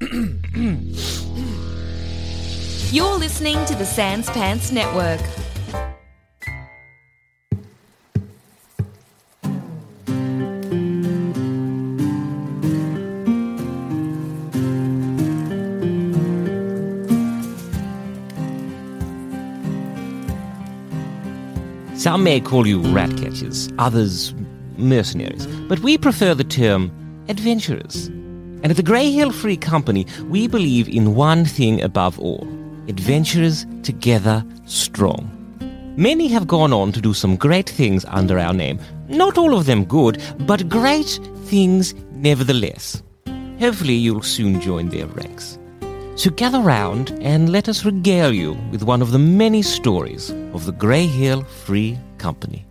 You're listening to the Sans Pants Network. Some may call you rat catchers, others mercenaries, but we prefer the term adventurers. And at the Grey Hill Free Company, we believe in one thing above all adventurers together strong. Many have gone on to do some great things under our name. Not all of them good, but great things nevertheless. Hopefully, you'll soon join their ranks. So gather round and let us regale you with one of the many stories of the Grey Hill Free Company.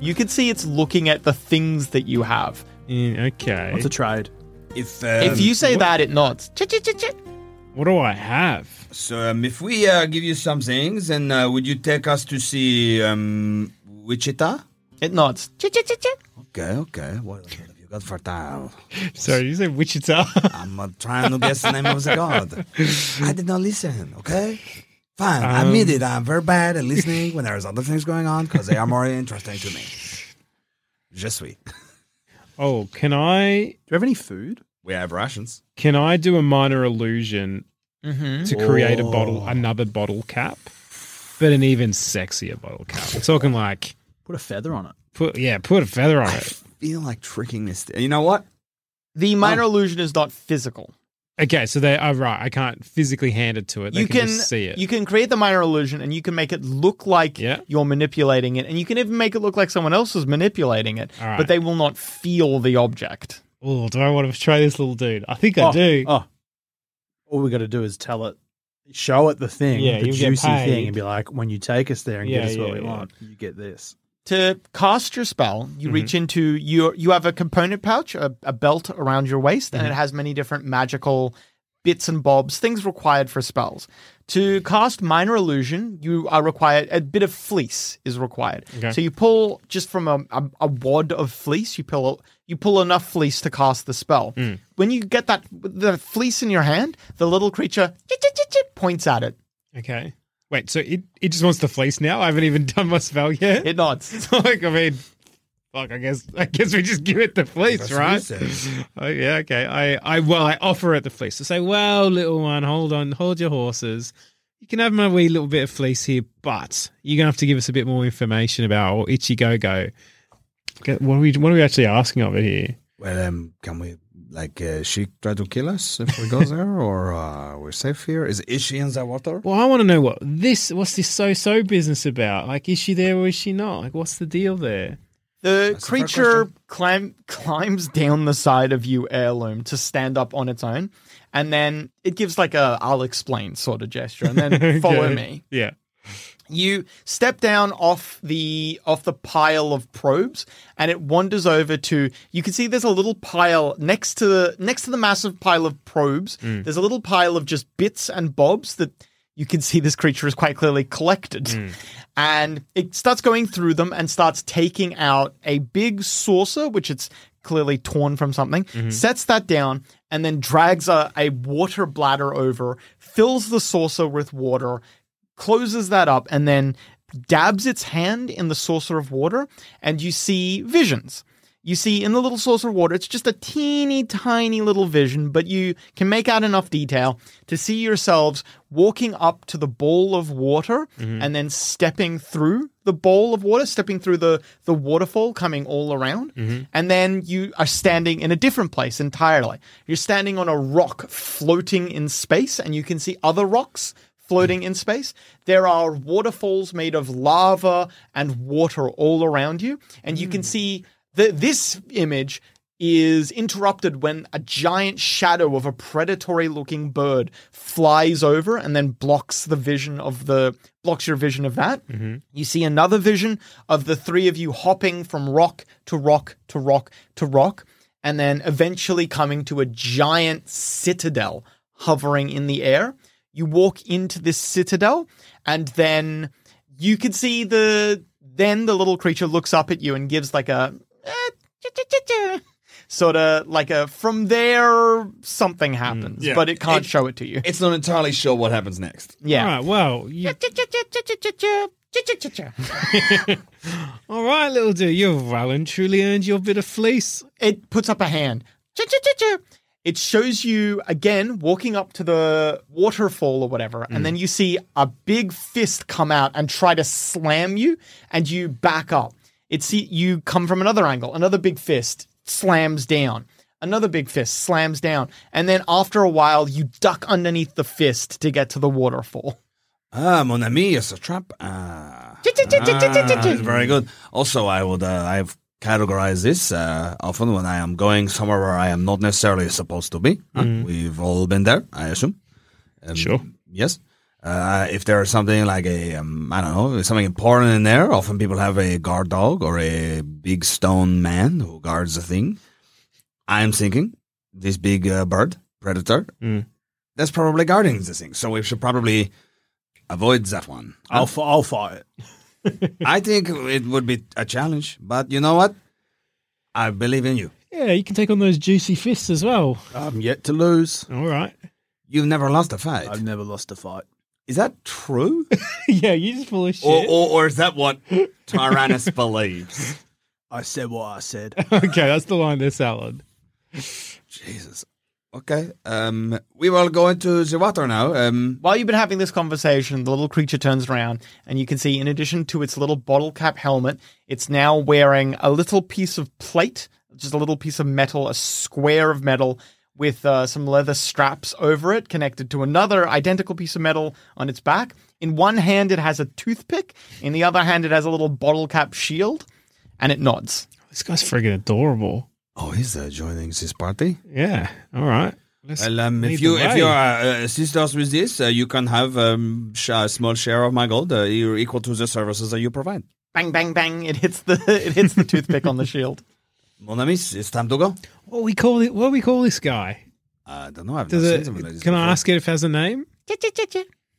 You can see it's looking at the things that you have. Mm, okay. What's a trade? If if you say that, it nods. What do I have? So, um, if we uh, give you some things, and uh, would you take us to see um, Wichita? It nods. Okay, okay. What, what have you got for tile? Sorry, you said Wichita. I'm uh, trying to guess the name of the god. I did not listen, okay? Fine, I Um, admit it. I'm very bad at listening when there's other things going on because they are more interesting to me. Je suis. Oh, can I Do you have any food? We have rations. can I do a minor illusion Mm-hmm. to create a Oh. bottle, another bottle cap, but an even sexier bottle cap? We're talking like Put a feather on it. put yeah, put a feather on I it. feel like tricking this. You know what? The minor illusion is not physical. Okay, so they are right. I can't physically hand it to it. They you can, can see it. you can create the minor illusion and you can make it look like Yeah. you're manipulating it and you can even make it look like someone else is manipulating it right. but they will not feel the object oh, do I want to try this little dude? I think I oh, do. Oh. All we got to do is tell it, show it the thing, Yeah, the juicy thing, and be like, when you take us there and Yeah, get us what we want, you get this. To cast your spell you reach Mm-hmm. into your you have a component pouch a, a belt around your waist and it Mm-hmm. has many different magical bits and bobs things required for spells to cast minor illusion you are required a bit of fleece is required Okay. so you pull just from a, a, a wad of fleece you pull you pull enough fleece to cast the spell Mm. when you get that the fleece in your hand the little creature points at it Okay. Wait, so it, it just wants to fleece now? I haven't even done my spell yet. it nods So, like, I mean, fuck. I guess I guess we just give it the fleece, That's what right? says. Oh yeah, okay. I, I well, I offer it the fleece to say, well, little one, hold on, hold your horses. You can have my wee little bit of fleece here, but you're gonna have to give us a bit more information about Ichigo Go. What are we what are we actually asking of it here? Well, um, can we like uh, she tried to kill us if we go there, or uh, we're safe here? Is is she in the water? Well, I want to know what this what's this so so business about? Like, is she there or is she not? Like, what's the deal there? The That's creature climb, climbs down the side of you, heirloom, to stand up on its own, and then it gives like a "I'll explain" sort of gesture, and then follow me. Yeah. You step down off the off the pile of probes, and it wanders over to. You can see there's a little pile next to the next to the massive pile of probes. Mm. There's a little pile of just bits and bobs that you can see this creature is quite clearly collected. Mm. And it starts going through them and starts taking out a big saucer, which it's clearly torn from something, Mm-hmm. sets that down, and then drags a, a water bladder over, fills the saucer with water, closes that up, and then dabs its hand in the saucer of water, and you see visions. you see in the little saucer of water, it's just a teeny tiny little vision, but you can make out enough detail to see yourselves walking up to the bowl of water mm-hmm. and then stepping through the bowl of water, stepping through the, the waterfall coming all around. Mm-hmm. And then you are standing in a different place entirely. You're standing on a rock floating in space, and you can see other rocks floating in space. There are waterfalls made of lava and water all around you, and you can hmm. see that this image is interrupted when a giant shadow of a predatory looking bird flies over and then blocks the vision of the blocks your vision of that. Mm-hmm. You see another vision of the three of you hopping from rock to rock to rock to rock and then eventually coming to a giant citadel hovering in the air. You walk into this citadel, and then you can see the. Then the little creature looks up at you and gives like a. Sort of like a from there something happens, yeah. but it can't It- show it to you. It's not entirely sure what happens next. Yeah. All right, well, you, all right, little dude, you've well and truly earned your bit of fleece. it puts up a hand. It shows you again walking up to the waterfall or whatever, and then you see a big fist come out and try to slam you, and you back up. It's you come from another angle, another big fist slams down, another big fist slams down, and then after a while, you duck underneath the fist to get to the waterfall. Ah, mon ami, it's a trap. Ah, ah, very good. Also, I would, uh, I've categorized this uh, often when I am going somewhere where I am not necessarily supposed to be. Uh, We've all been there, I assume. Um, Sure. Yes. Uh, if there is something like a, um, I don't know, something important in there, often people have a guard dog or a big stone man who guards the thing. I'm thinking this big uh, bird, predator, that's probably guarding the thing. So we should probably avoid that one. I'll, f- I'll fight it. I think it would be a challenge, but you know what? I believe in you. Yeah, you can take on those juicy fists as well. I'm yet to lose. All right. You've never lost a fight. I've never lost a fight. Is that true? yeah, you just full of shit. or, or, or is that what Tyrannus believes? I said what I said. okay, that's the line they're selling. Jesus. Okay. Um, we will go into the water now. Um, While you've been having this conversation, the little creature turns around and you can see, in addition to its little bottle cap helmet, it's now wearing a little piece of plate, just a little piece of metal, a square of metal with uh, some leather straps over it, connected to another identical piece of metal on its back. In one hand, it has a toothpick. In the other hand, it has a little bottle cap shield, and it nods. This guy's friggin' adorable. Oh, he's uh, joining this party. Yeah. All right. Let's Well, um, if you if way. you uh, assist us with this, uh, you can have um, sh- a small share of my gold, uh, equal to the services that you provide. Bang, bang, bang! It hits the it hits the toothpick on the shield. Mon amis, it's time to go. what we call it? What do we call this guy? I don't know. I've Does not it? seen some of these Can I ask it if it has a name?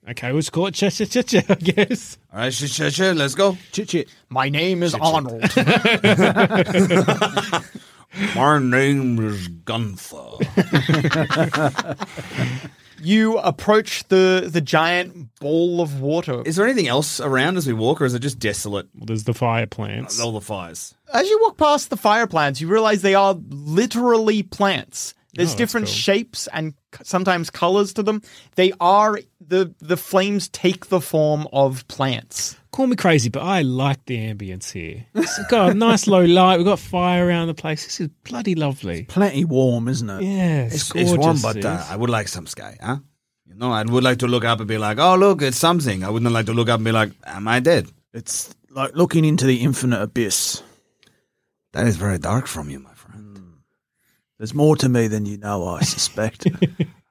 Okay, we'll call it Cha Cha Cha Cha. I guess. All right, sh- sh- sh- let's go. Chit chit. My name is Arnold. My name is Gunther. you approach the the giant ball of water. is there anything else around as we walk, or is it just desolate? Well, there's the fire plants. All the fires. As you walk past the fire plants, you realize they are literally plants. There's Oh, different cool. shapes and sometimes colors to them. They are the the flames take the form of plants. Call me crazy, but I like the ambience here. It's got a nice low light. We've got fire around the place. This is bloody lovely. Plenty warm, isn't it? Yeah, it's, It's, gorgeous. it's warm, but uh. I would like some sky, huh? You know, I would like to look up and be like, "Oh, look, it's something." I wouldn't like to look up and be like, "Am I dead?" It's like looking into the infinite abyss. That is very dark from you, my friend. There's more to me than you know, I suspect.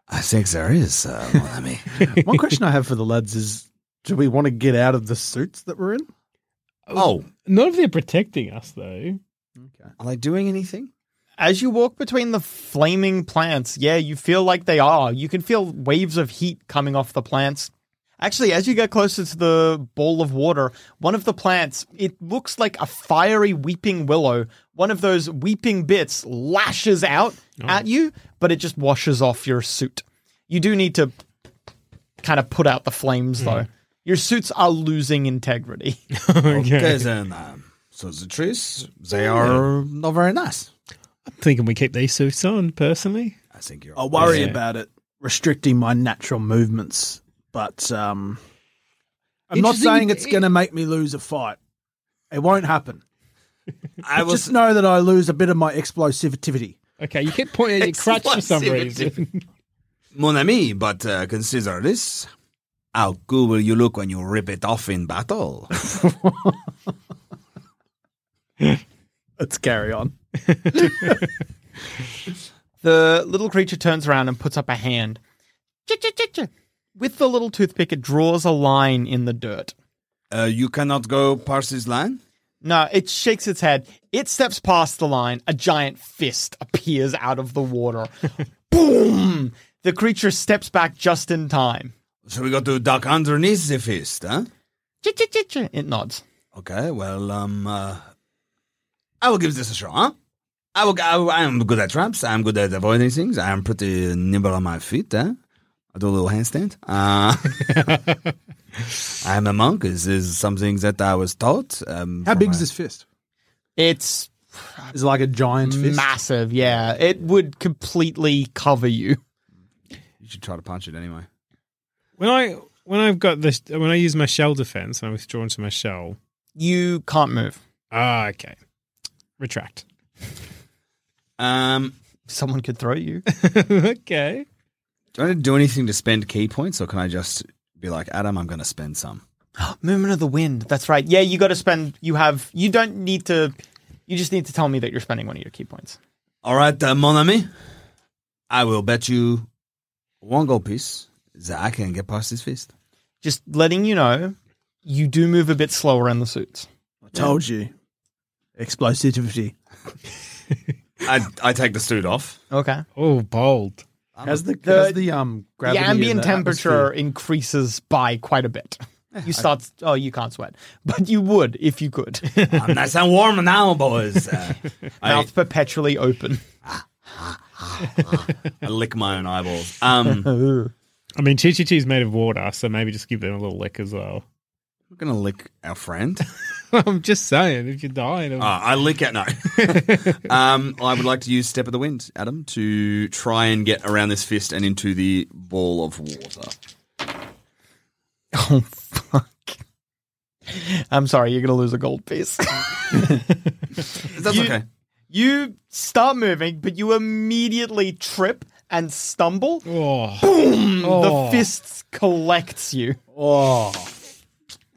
I think there is, uh, mon ami. One question I have for the lads is do we want to get out of the suits that we're in? oh, Not if they're protecting us, though. Okay. are they doing anything? As you walk between the flaming plants, yeah, you feel like they are. You can feel waves of heat coming off the plants. Actually, as you get closer to the ball of water, one of the plants, it looks like a fiery weeping willow. One of those weeping bits lashes out at you, but it just washes off your suit. You do need to kind of put out the flames, though. Your suits are losing integrity. Okay, then. Um, So the trees, they are not very nice. I'm thinking we keep these suits on, personally. I think you're. I'll worry Yeah. about it restricting my natural movements, but um, I'm not Interesting, saying it- it's going to make me lose a fight. It won't happen. I was Just know that I lose a bit of my explosivity. Okay, you keep pointing at your crutch for some Explosivity. reason. mon ami, but uh, consider this: how cool will you look when you rip it off in battle? Let's carry on. The little creature turns around and puts up a hand. Ch-ch-ch-ch. With the little toothpick, it draws a line in the dirt. uh, you cannot go past this line. No, it shakes its head. It steps past the line. A giant fist appears out of the water. Boom! The creature steps back just in time. So we got to duck underneath the fist, huh? It nods. Okay, well, um, uh, I will give this a shot. Huh? I, will, I, I am good at traps. I am good at avoiding things. I am pretty nimble on my feet. Eh? I do a little handstand. Uh, I am a monk. This is something that I was taught. Um, How big my- is this fist? It's Is it like a giant fist? massive, yeah. It would completely cover you. You should try to punch it anyway. when I when I've got this when I use my shell defense and I withdraw into my shell. You can't move. Ah, okay. Retract. Um, Someone could throw you. okay. Do I need to do anything to spend ki points, or can I just be like Adam? I'm going to spend some. Movement of the wind. That's right. Yeah, you got to spend. You have. You don't need to. You just need to tell me that you're spending one of your ki points. All right, uh, mon ami. I will bet you one gold piece that I can get past this fist. Just letting you know, you do move a bit slower in the suits. I told you. Explosivity. I I take the suit off. Okay. Oh, bold. How's the, The- how's the um The gravity in ambient the temperature atmosphere? increases by quite a bit. You start. oh, you can't sweat, but you would if you could. I'm nice and warm now, boys. Uh, I, Mouth perpetually open. I lick my own eyeballs. Um, I mean, Chi Chi Chi's made of water, so maybe just give them a little lick as well. I'm gonna lick our friend. I'm just saying, if you die, it'll- Uh, I lick it. No. um, I would like to use Step of the Wind, Adam, to try and get around this fist and into the ball of water. Oh fuck! I'm sorry. You're gonna lose a gold piece. That's You- okay. You start moving, but you immediately trip and stumble. oh. Boom! Oh. The fist collects you. Oh,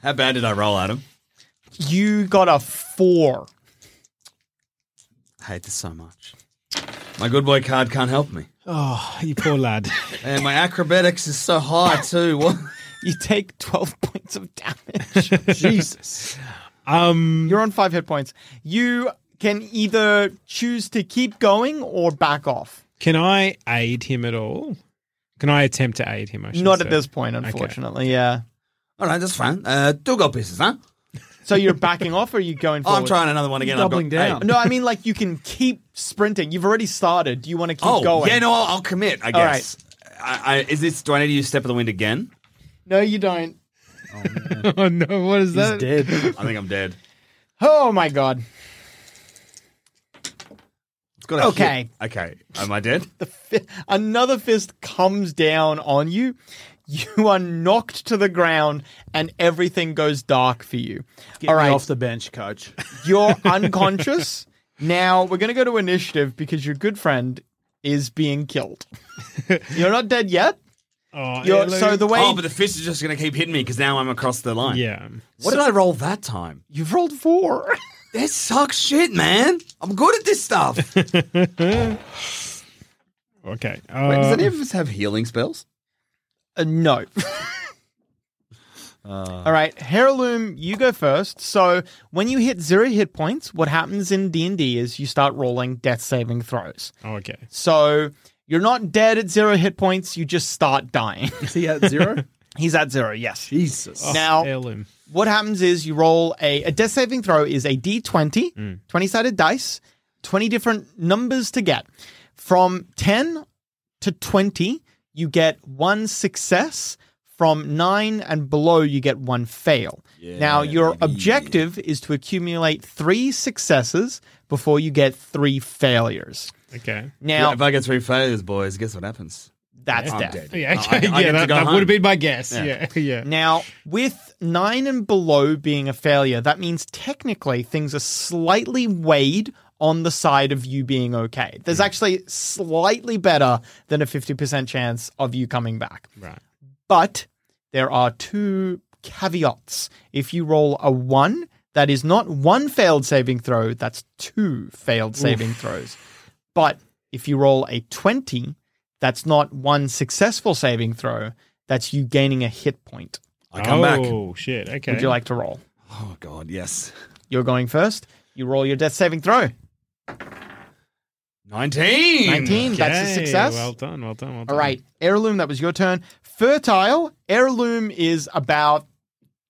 How bad did I roll, Adam? You got a four. I hate this so much. My good boy card can't help me. oh, you poor lad. And my acrobatics is so high, too. What? You take 12 points of damage. Jesus. Um, You're on five hit points. You can either choose to keep going or back off. can I aid him at all? Can I attempt to aid him? I should Not say? at this point, unfortunately. Yeah. All right, that's fine. Uh, two gold pieces, huh? So you're backing off or are you going Oh, forward? I'm trying another one again. I've doubling got- down. Hey. No, I mean, like, you can keep sprinting. You've already started. Do you want to keep Oh, going? yeah, no, I'll, I'll commit, I All right. guess. I, I, is this, do I need to use Step of the Wind again? No, you don't. Oh no! What is He's that? dead. I think I'm dead. Oh, my God. It's got a Okay. hit. Okay. Am I dead? the fi- another fist comes down on you. You are knocked to the ground, and everything goes dark for you. Get All me off the bench, coach. you're unconscious. Now we're going to go to initiative because your good friend is being killed. you're not dead yet. Oh, You're, yeah, so the way Oh, but the fist is just going to keep hitting me because now I'm across the line. yeah. What did I roll that time? you've rolled four. That sucks shit, man. I'm good at this stuff. Okay. Wait, does Uh, any of us have healing spells? Uh, no. All right, Heirloom, you go first. So when you hit zero hit points, what happens in D and D is you start rolling death saving throws. oh, okay. So you're not dead at zero hit points; you just start dying. Is he at zero? He's at zero. Yes. Jesus. Now, Heirloom. what happens is you roll a, a death saving throw is a d20, 20 sided dice, 20 different numbers to get. From 10 to 20, you get one success. From 9 and below, you get one fail. now, your objective is to accumulate three successes before you get three failures. Okay. Now, if I get three failures, boys, guess what happens? that's I'm death. dead. Yeah, I- I yeah, that, that would have been my guess. Yeah. Yeah, yeah. Now, with nine and below being a failure, that means technically things are slightly weighed on the side of you being okay. Hmm. There's actually slightly better than a 50% chance of you coming back. Right. But there are two caveats. If you roll a one, that is not one failed saving throw, that's two failed saving throws. But if you roll a 20, that's not one successful saving throw, that's you gaining a hit point. I come oh, back. Oh, shit. Okay. Would you like to roll? Oh god, yes. You're going first. You roll your death saving throw. Nineteen. 19, that's a success. Well done. Well done. Well done. All right, heirloom, that was your turn. Fertile, heirloom is about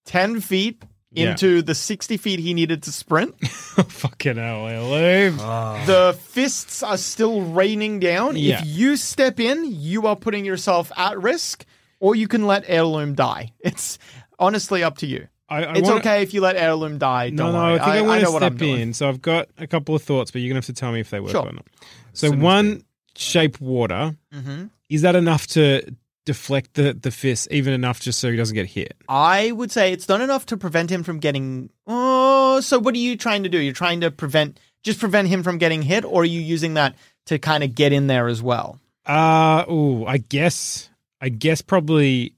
10 feet Yeah. into the 60 feet he needed to sprint. Fucking hell, heirloom. Ah. The fists are still raining down. Yeah. If you step in, you are putting yourself at risk, or you can let heirloom die. It's honestly up to you. I, I it's wanna- okay if you let heirloom die. No, Don't no, worry. I think I, want know to step in. So I've got a couple of thoughts, but you're going to have to tell me if they work Sure. or not. So one, shape water. Mm-hmm. Is that enough to deflect the, the fist, even enough just so he doesn't get hit? I would say it's not enough to prevent him from getting. Oh, so what are you trying to do? You're trying to prevent just prevent him from getting hit, or are you using that to kind of get in there as well? Uh oh, I guess I guess probably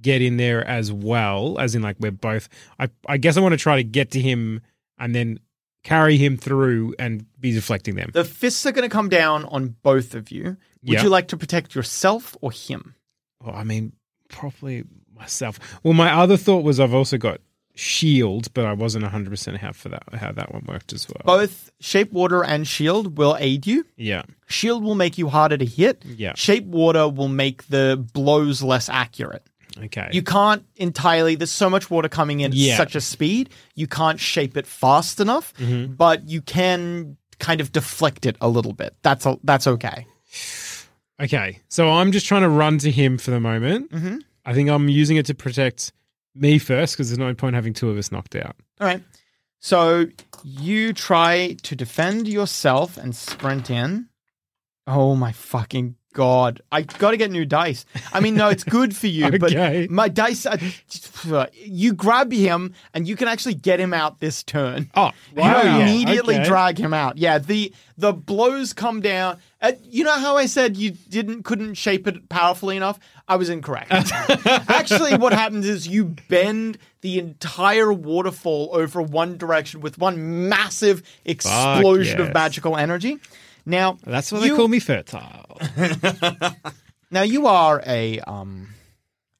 get in there as well, as in like we're both I I guess I want to try to get to him and then carry him through and be deflecting them. The fists are going to come down on both of you. Would Yeah. you like to protect yourself or him? Well, I mean, probably myself. Well, my other thought was I've also got shield, but I wasn't 100% how for that how that one worked as well. Both shape water and shield will aid you. Yeah. Shield will make you harder to hit. Yeah. Shape water will make the blows less accurate. Okay. You can't entirely. There's so much water coming in at Yeah. such a speed. You can't shape it fast enough, Mm-hmm. but you can kind of deflect it a little bit. That's a, that's okay. Okay, so I'm just trying to run to him for the moment. Mhm. I think I'm using it to protect me first because there's no point having two of us knocked out. All right. So you try to defend yourself and sprint in. Oh my fucking god! I got to get new dice. I mean, no, it's good for you, Okay. but my dice. Are, you grab him and you can actually get him out this turn. Oh, You wow. immediately Okay. drag him out. Yeah, the the blows come down. Uh, you know how I said you didn't couldn't shape it powerfully enough? I was incorrect. Actually, what happens is you bend the entire waterfall over one direction with one massive explosion of yes. magical energy. Now That's why you, they call me fertile. Now you are a um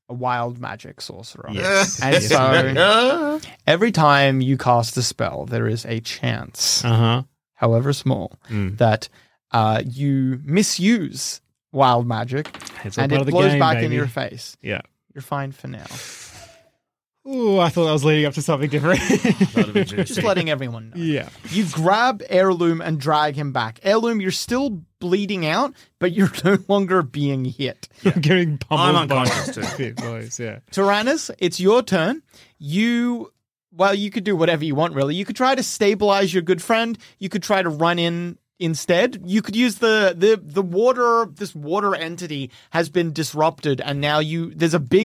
a wild magic sorcerer. Yes. And so every time you cast a spell, there is a chance Uh huh. however small, Mm. that uh, you misuse wild magic It's and it blows game, back in your face. Yeah. You're fine for now. Ooh, I thought I was leading up to something different. Just letting everyone know. yeah. You grab Heirloom and drag him back. Heirloom, you're still bleeding out, but you're no longer being hit. I'm getting pummeled I'm unconscious by too. Fit boys, yeah. Tyrannus, it's your turn. You, well, you could do whatever you want, really. You could try to stabilize your good friend. You could try to run in instead. You could use the the the water. This water entity has been disrupted, and now you there's a big.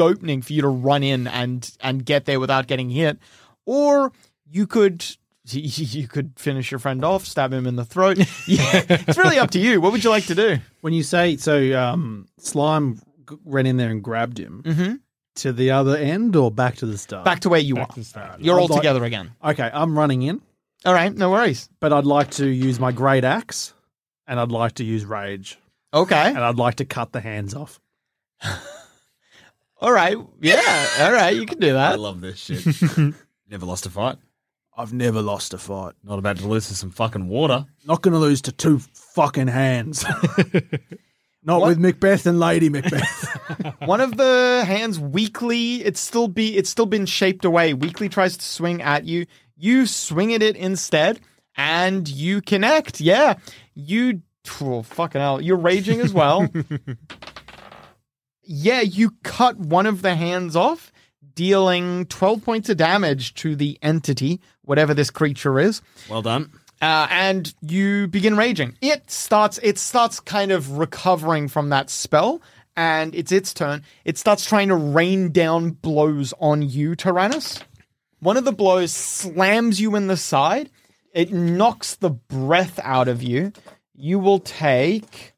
opening for you to run in and and get there without getting hit, or you could you could finish your friend off, stab him in the throat. Yeah, it's really up to you. What would you like to do? When you say so, um, slime ran in there and grabbed him Mhm. to the other end or back to the start. Back to where you are. You're all like- together again. Okay, I'm running in. All right, no worries. But I'd like to use my great axe, and I'd like to use rage, Okay. and I'd like to cut the hands off. All right. Yeah. All right. You can do that. I that. love this shit. Never lost a fight. I've never lost a fight. Not about to lose to some fucking water. Not going to lose to two fucking hands. Not What? with Macbeth and Lady Macbeth. One of the hands weakly, it's still be it's still been shaped away. Weakly tries to swing at you. You swing at it instead, and you connect. Yeah. You oh, fucking hell. You're raging as well. Yeah, you cut one of the hands off, dealing 12 points of damage to the entity, whatever this creature is. Well done. uh, and you begin raging. It starts. It starts kind of recovering from that spell, and it's its turn. It starts trying to rain down blows on you, Tyrannus. One of the blows slams you in the side. It knocks the breath out of you. You will take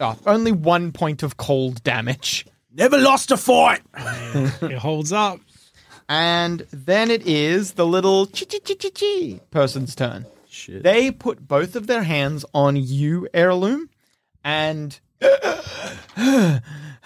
oh, only one point of cold damage. never lost a fight. it holds up. And then it is the little chi chi chi chi chi person's turn. Shit. They put both of their hands on you, Heirloom, and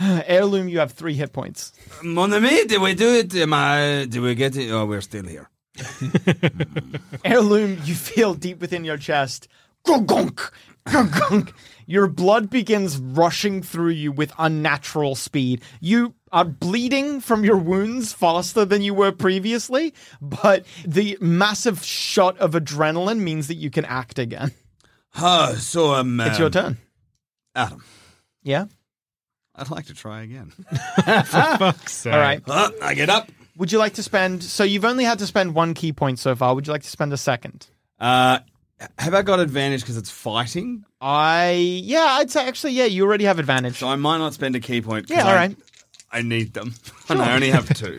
Heirloom, you have three hit points. Mon ami, did we do it? Am I, did we get it? Oh, we're still here. Heirloom, you feel deep within your chest. Gunk, gunk. Your blood begins rushing through you with unnatural speed. You are bleeding from your wounds faster than you were previously, but the massive shot of adrenaline means that you can act again. Huh, so um, It's your um, turn. Adam, Yeah? I'd like to try again. Fuck's sake. All right. Uh, I get up. Would you like to spend? So you've only had to spend one ki point so far. Would you like to spend a second? Uh, have I got advantage because it's fighting? I yeah, I'd say actually yeah, you already have advantage. So I might not spend a ki point. 'cause Yeah, all I, right. I need them, and I only have two.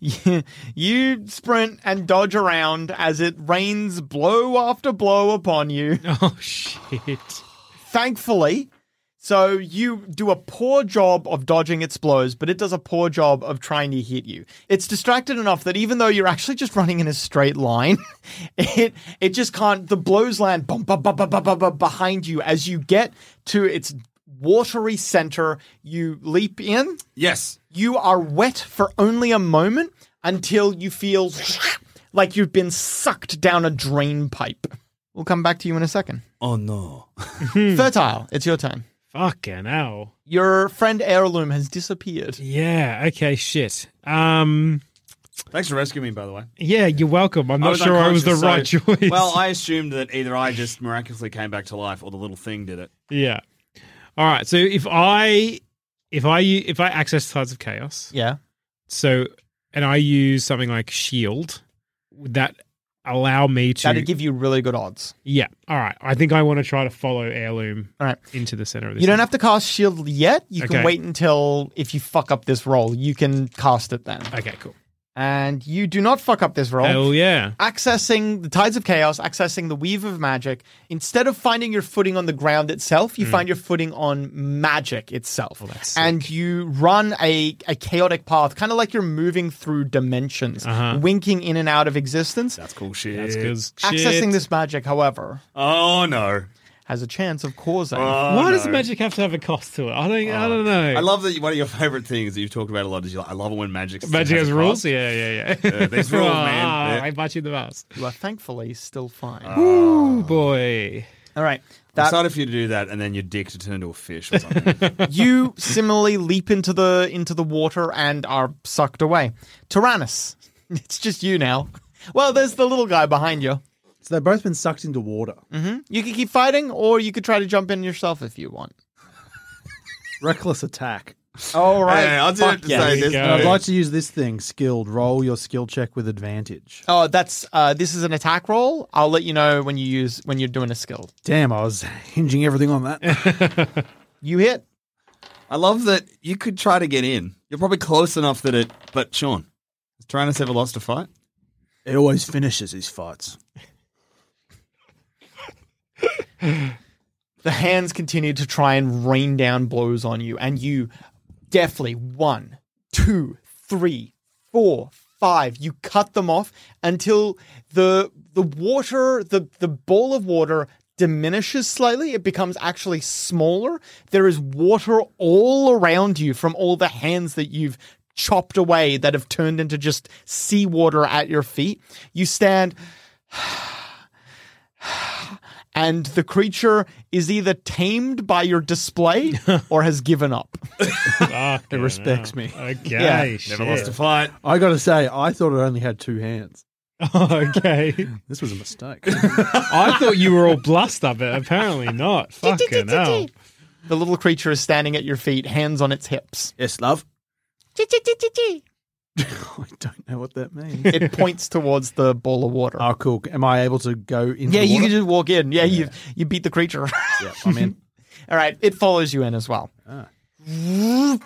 you sprint and dodge around as it rains blow after blow upon you. Oh shit. Thankfully, so you do a poor job of dodging its blows, but it does a poor job of trying to hit you. It's distracted enough that even though you're actually just running in a straight line, it it just can't. The blows land bum, bum, bum, bum, bum, bum, bum, behind you as you get to its watery center. You leap in. yes. You are wet for only a moment until you feel like you've been sucked down a drain pipe. We'll come back to you in a second. Oh no. Fertile, it's your turn. Fucking hell. Your friend Heirloom has disappeared. Yeah. Okay. Shit. Um. Thanks for rescuing me, by the way. Yeah. You're welcome. I'm not was sure I was the unconscious, right choice. Well, I assumed that either I just miraculously came back to life or the little thing did it. Yeah. All right. So if I if I if I access Tides of Chaos, Yeah. so and I use something like Shield, would that allow me to? That'd give you really good odds. yeah. All right. I think I want to try to follow Heirloom All right. into the center of this. You don't have to cast shield yet. You can wait until if you fuck up this roll, you can cast it then. Okay. Cool. And you do not fuck up this roll. Hell yeah. accessing the tides of chaos, accessing the weave of magic, instead of finding your footing on the ground itself, you find your footing on magic itself. That's and you run a, a chaotic path, kind of like you're moving through dimensions, Uh-huh. winking in and out of existence. That's cool shit. That's good. Accessing this magic, however, Oh no. Has a chance of causing. Why does magic have to have a cost to it? I don't. I don't know. Oh, I love that one of your favorite things that you've talked about a lot is you like, I love it when magic magic has a rules. cost. Yeah, yeah, yeah. Uh, these rules, man. Ah, Yeah. I bite you in the bus. you are thankfully still fine. Ooh, boy. All right. I'm That, excited for you to do that, and then your dick to turn into a fish or something. you similarly leap into the into the water and are sucked away. Tyrannus, it's just you now. Well, there's the little guy behind you. So they've both been sucked into water. hmm You could keep fighting, or you could try to jump in yourself if you want. Reckless attack. All right. Hey, I'll do Fuck it to yes. say this. And I'd like to use this thing, skilled. Roll your skill check with advantage. Oh, that's uh, this is an attack roll. I'll let you know when you use when you're doing a skill. Damn, I was hinging everything on that. You hit. I love that you could try to get in. You're probably close enough that it. But Sean, has Tyrannus ever lost a fight? it always finishes his fights. The hands continue to try and rain down blows on you, and you deftly one, two, three, four, five. You cut them off until the the water, the the ball of water diminishes slightly. It becomes actually smaller. There is water all around you from all the hands that you've chopped away that have turned into just seawater at your feet. You stand and the creature is either tamed by your display or has given up. It respects me. Okay. Yeah. Never lost a fight. I got to say, I thought it only had two hands. okay. This was a mistake. I thought you were all bluster, but apparently not. Fucking hell. The little creature is standing at your feet, hands on its hips. yes, love. I don't know what that means. It points towards the ball of water. oh, cool. Am I able to go in? yeah, you can just walk in. Yeah, you you beat the creature. Yeah, I'm in. All right, it follows you in as well. Ah.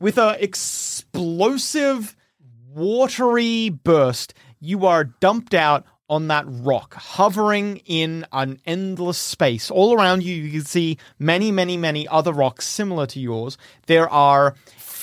With a explosive, watery burst, you are dumped out on that rock, hovering in an endless space. All around you, you can see many, many, many other rocks similar to yours. There are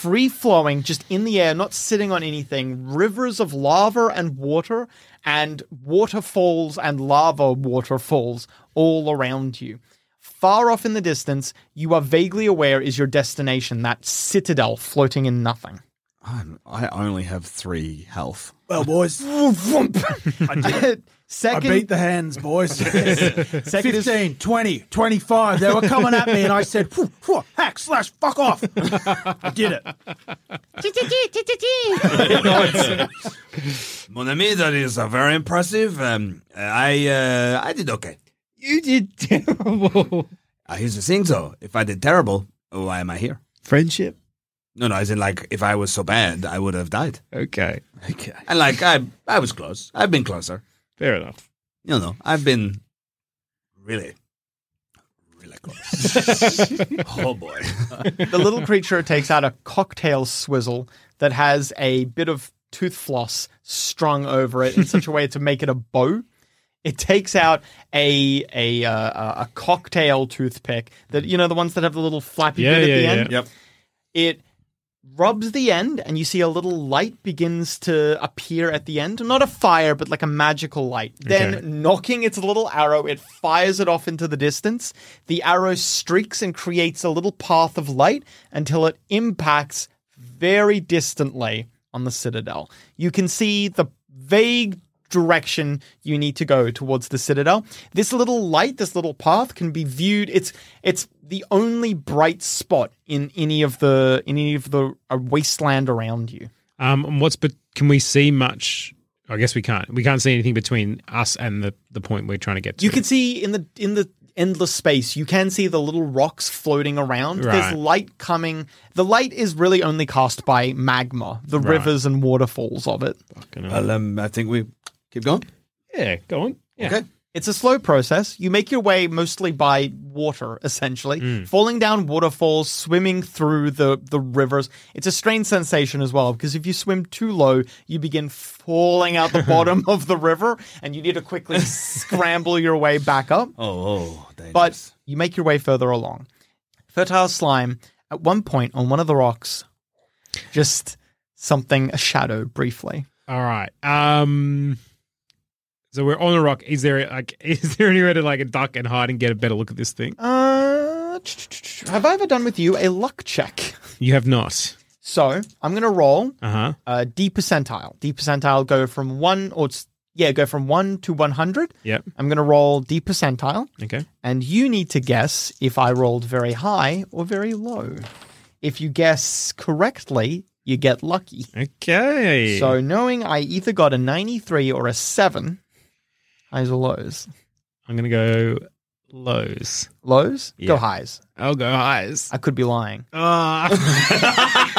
free flowing, just in the air, not sitting on anything, rivers of lava and water, and waterfalls and lava waterfalls all around you. Far off in the distance, you are vaguely aware is your destination, that citadel floating in nothing. I'm, I only have three health. Well, boys, I did it. I Second, beat the hands, boys. second is 20, 25. They were coming at me, and I said, "Phew, phew, hack, slash, fuck off. I did it. Mon ami, that is uh, very impressive. Um, I uh, I did okay. You did terrible. Uh, here's the thing, though. If I did terrible, why am I here? Friendship. No, no, as in like if I was so bad, I would have died. Okay. Okay. And like I, I was close. I've been closer. Fair enough. You know, I've been really, really close. oh boy. the little creature takes out a cocktail swizzle that has a bit of tooth floss strung over it in such a way to make it a bow. It takes out a a uh, a cocktail toothpick that you know the ones that have the little flappy Yeah, bit yeah, at the yeah. end. Yep. It rubs the end, and you see a little light begins to appear at the end. Not a fire, but like a magical light. Then, Okay. knocking its little arrow, it fires it off into the distance. The arrow streaks and creates a little path of light until it impacts very distantly on the citadel. You can see the vague direction you need to go towards the citadel. This little light, this little path can be viewed it's it's the only bright spot in any of the in any of the uh, wasteland around you. Um, and what's but can we see much? I guess we can't. We can't see anything between us and the the point we're trying to get to. You can see in the in the endless space, you can see the little rocks floating around. There's light coming. The light is really only cast by magma, the Right. rivers and waterfalls of it. Well, um, I think we keep going. yeah, go on. Yeah. Okay. It's a slow process. You make your way mostly by water, essentially, Mm. falling down waterfalls, swimming through the, the rivers. It's a strange sensation as well, because if you swim too low, you begin falling out the bottom of the river, and you need to quickly scramble your way back up. Oh, oh, dangerous. But you make your way further along. Fertile slime, at one point on one of the rocks, just something, a shadow briefly. All right. Um, So we're on a rock. Is there like is there anywhere to like a duck and hide and get a better look at this thing? Uh, have I ever done with you a luck check? You have not. So I'm going to roll Uh huh. uh, D percentile. D percentile go from one or yeah, go from one to 100. Yep. I'm going to roll D percentile. Okay. And you need to guess if I rolled very high or very low. If you guess correctly, you get lucky. Okay. So knowing I either got a 93 or a 7, highs or lows? I'm gonna go lows. Lows? Go highs. I'll go highs. I could be lying. Ah.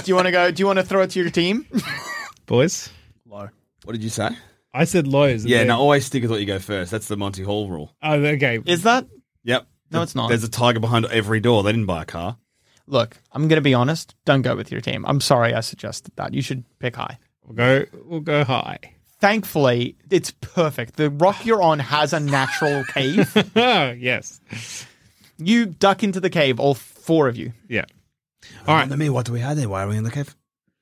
Do you want to go? Do you want to throw it to your team? Boys. Low. What did you say? I said lows. Yeah, then- no, always stick with what you go first. That's the Monty Hall rule. Oh, okay. Is that? Yep. No, it's not. There's a tiger behind every door. They didn't buy a car. Look, I'm going to be honest. Don't go with your team. I'm sorry I suggested that. You should pick high. We'll go. We'll go high. Thankfully, it's perfect. The rock you're on has a natural cave. Oh yes. You duck into the cave, all four of you. Yeah. All right. Wonder me, what do we have there? Why are we in the cave?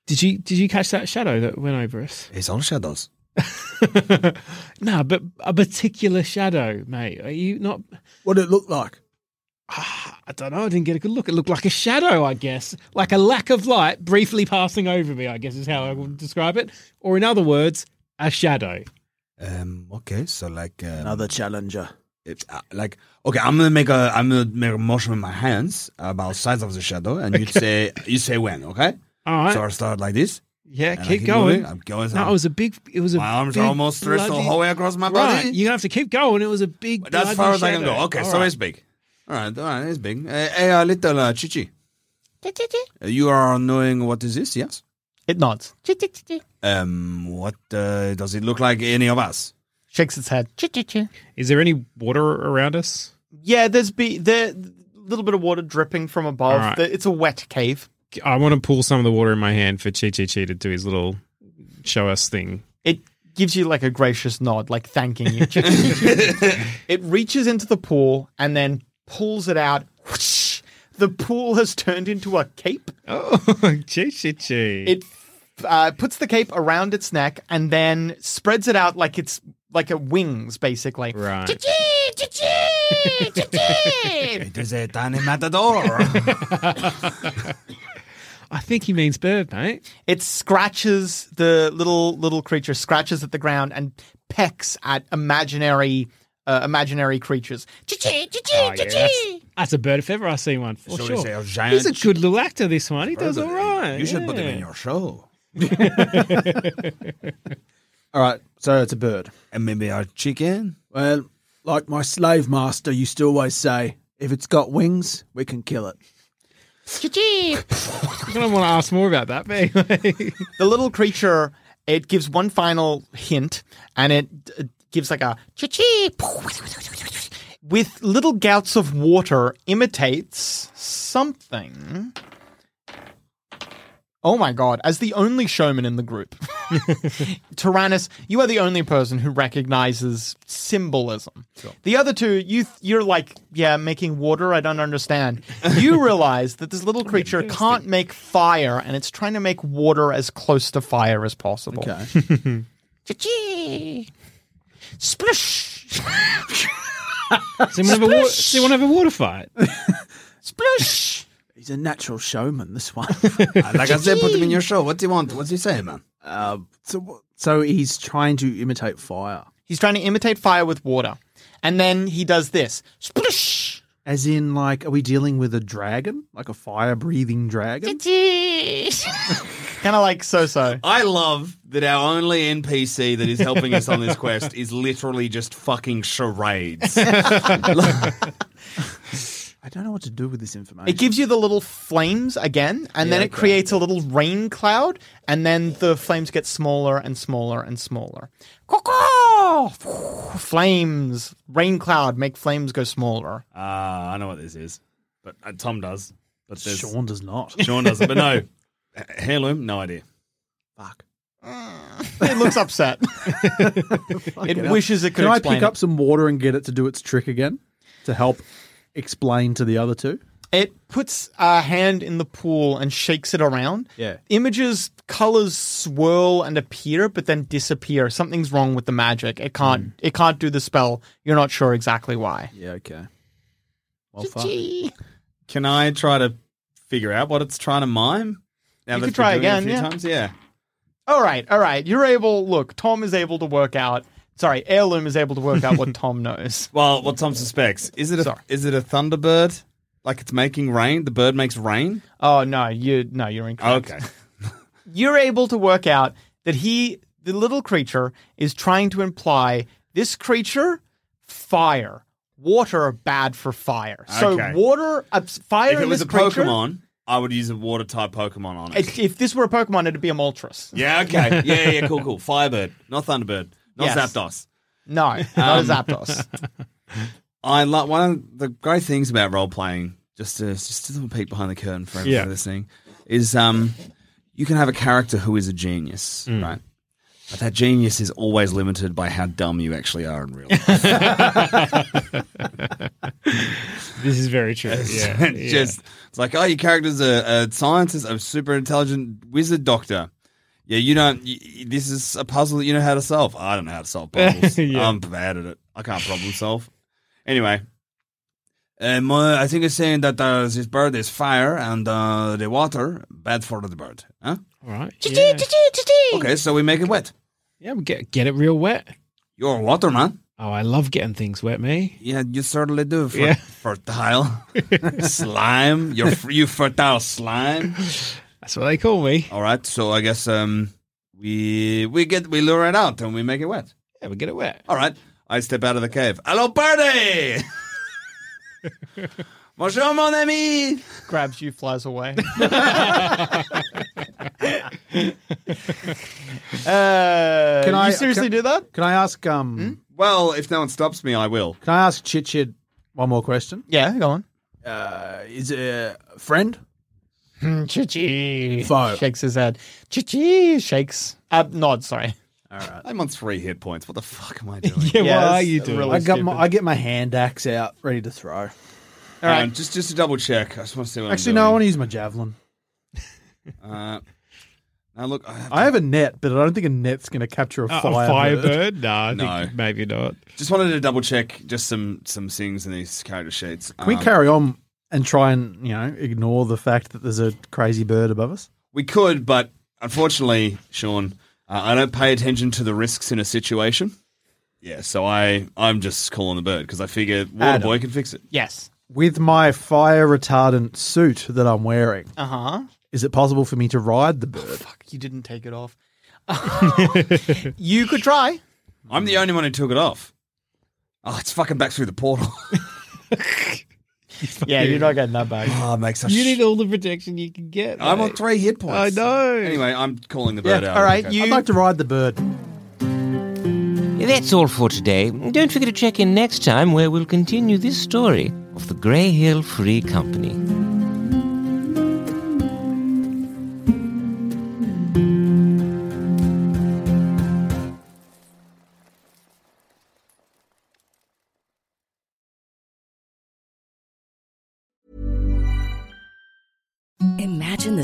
Did you did you catch that shadow that went over us? It's all shadows. no, but a particular shadow, mate. Are you not? What did it look like? Ah, I don't know. I didn't get a good look. It looked like a shadow, I guess, like a lack of light briefly passing over me. I guess is how I would describe it. Or in other words, a shadow. Um. Okay. So like um, Another challenger. It, uh, like okay, I'm gonna make a I'm gonna make a motion with my hands about size of the shadow, and you say you say when. Okay. All right. So I start like this. Yeah, and keep keep going. moving. I'm going. No, it was a big. It was a. My arms big, are almost stretched all the whole way across my body. Right, you're gonna have to keep going. It was a big. But that's far as I can go. Okay, All so right. it's big. All right, all right, it's big. Uh, hey, uh, little uh, Chichi. Uh, You are knowing what is this? Yes. It nods. Um, what uh, does it look like? Any of us? Shakes its head. Is there any water around us? Yeah, there's be there little bit of water dripping from above. All right. The- It's a wet cave. I want to pull some of the water in my hand for Chi Chi Chi to do his little show us thing. It gives you like a gracious nod, like thanking you. it reaches into the pool and then pulls it out. Whoosh. The pool has turned into a cape. Oh, Chi Chi Chi. It uh, puts the cape around its neck and then spreads it out like it's like a wings, basically. Right. It is a tiny matador. I think he means bird, mate. It scratches the little little creature scratches at the ground and pecks at imaginary uh, imaginary creatures. Oh, yeah, that's, that's a bird if ever I see one. For So sure. a giant He's a good little actor. This one, he does all right. You should put him in your show. All right, so it's a bird. And maybe a chicken. Well, like my slave master used to always say, if it's got wings, we can kill it. I don't want to ask more about that, but anyway. The little creature it gives one final hint and it uh, gives like a chi with little gouts of water imitates something. Oh my god, as the only showman in the group. Tyrannus, you are the only person who recognizes symbolism. The other two, you you're like, yeah, making water, I don't understand. You realize that this little creature can't make fire and it's trying to make water as close to fire as possible. Okay. Splish! So you have a water, so you have a water fight? Splish! He's a natural showman, this one. Uh, like I said, put him in your show. What do you want? What's he saying, man? uh, so, so he's trying to imitate fire. He's trying to imitate fire with water. And then he does this. Splish! As in, like, are we dealing with a dragon? Like a fire breathing dragon? kind of like so so. I love that our only NPC that is helping us on this quest is literally just fucking charades. I don't know what to do with this information. It gives you the little flames again, and then it okay. creates a little rain cloud, and then the flames get smaller and smaller and smaller. Flames, rain cloud, make flames go smaller. Ah, I know what this is, but uh, Tom does. But there's, Sean does not. Sean doesn't. But no, H- heirloom, no idea. Fuck. It looks upset. it wishes it could Can I pick it. up some water and get it to do its trick again to help explain to the other two? It puts a hand in the pool and shakes it around. Yeah. Images, colors swirl and appear, but then disappear. Something's wrong with the magic. It can't. Hmm. It can't do the spell. You're not sure exactly why. Yeah, okay. Well, fuck. Can I try to figure out what it's trying to mime? Now You could try we've been doing it again, a few yeah. Times? Yeah. All right, all right. You're able. Look, Tom is able to work out. Sorry, Heirloom is able to work out what Tom knows. Well, what Tom suspects is it a Sorry. is it a thunderbird? Like it's making rain. The bird makes rain. Oh no, you no, you're incorrect. Okay. You're able to work out that he, the little creature, is trying to imply this creature, fire, water are bad for fire. So water, uh, fire. if it in was this a creature- Pokemon, I would use a water type Pokemon on it. If, if this were a Pokemon, it'd be a Moltres. yeah. Okay. Yeah. Yeah. yeah, Cool. Cool. Firebird, not Thunderbird, not Yes. Zapdos. No, not Um, a Zapdos. I like one of the great things about role playing. Just to just a little peek behind the curtain for everyone Yeah. listening is um you can have a character who is a genius, Mm. right? But that genius is always limited by how dumb you actually are in real life. This is very true. Yeah, It's yeah. just it's like, oh, your character's a, a scientist, a super intelligent wizard doctor. Yeah, you don't. y y- this is a puzzle that you know how to solve. I don't know how to solve puzzles. Yeah. I'm bad at it. I can't problem solve. Anyway, uh, my, I think it's saying that uh, this bird is fire and uh, the water bad for the bird. Huh? All right. Yeah. Okay, so we make it wet. yeah, we get get it real wet. You're a water man. Oh, I love getting things wet, me. Yeah, you certainly do. For, Yeah. Fertile slime. You're you fertile slime. That's what they call me. All right, so I guess um we we get we lure it out and we make it wet. Yeah, we get it wet. All right, I step out of the cave. Hello, party. Bonjour, mon ami. Grabs you, flies away. uh, Can I- you seriously can- do that? Can I ask? Um, Well, if no one stops me, I will. Can I ask Chit Chit one more question? Yeah, go on. Uh, is it a friend? Chichi Foe. shakes his head. Chichi shakes. Uh, nod. Sorry. All right. I'm on three hit points. What the fuck am I doing? Yeah, Yeah, what are that's you doing? really I got my stupid. I get my hand axe out, ready to throw. All Hang right. on, just just to double check. I just want to see what Actually, I'm no, I doing. want to use my javelin. Uh, now look, I have, I have a net, but I don't think a net's going to capture a Uh, fire. a firebird? No, I No. think maybe not. just wanted to double check just some some things in these character sheets. Can we Um, carry on and try and you know ignore the fact that there's a crazy bird above us? We could, but unfortunately, Sean, uh, I don't pay attention to the risks in a situation. Yeah, so I I'm just calling the bird because I figure Adam. Waterboy can fix it. Yes. With my fire retardant suit that I'm wearing, Uh huh. is it possible for me to ride the bird? Fuck, you didn't take it off. you could try. I'm the only one who took it off. Oh, it's fucking back through the portal. Yeah, you're not getting that back. oh, ah, it makes such. You need all the protection you can get. I'm on mate. three hit points. I know. Anyway, I'm calling the bird Yeah, out. all right, Okay. you- I'd like to ride the bird. That's all for today. Don't forget to check in next time where we'll continue this story of the Grey Hill Free Company.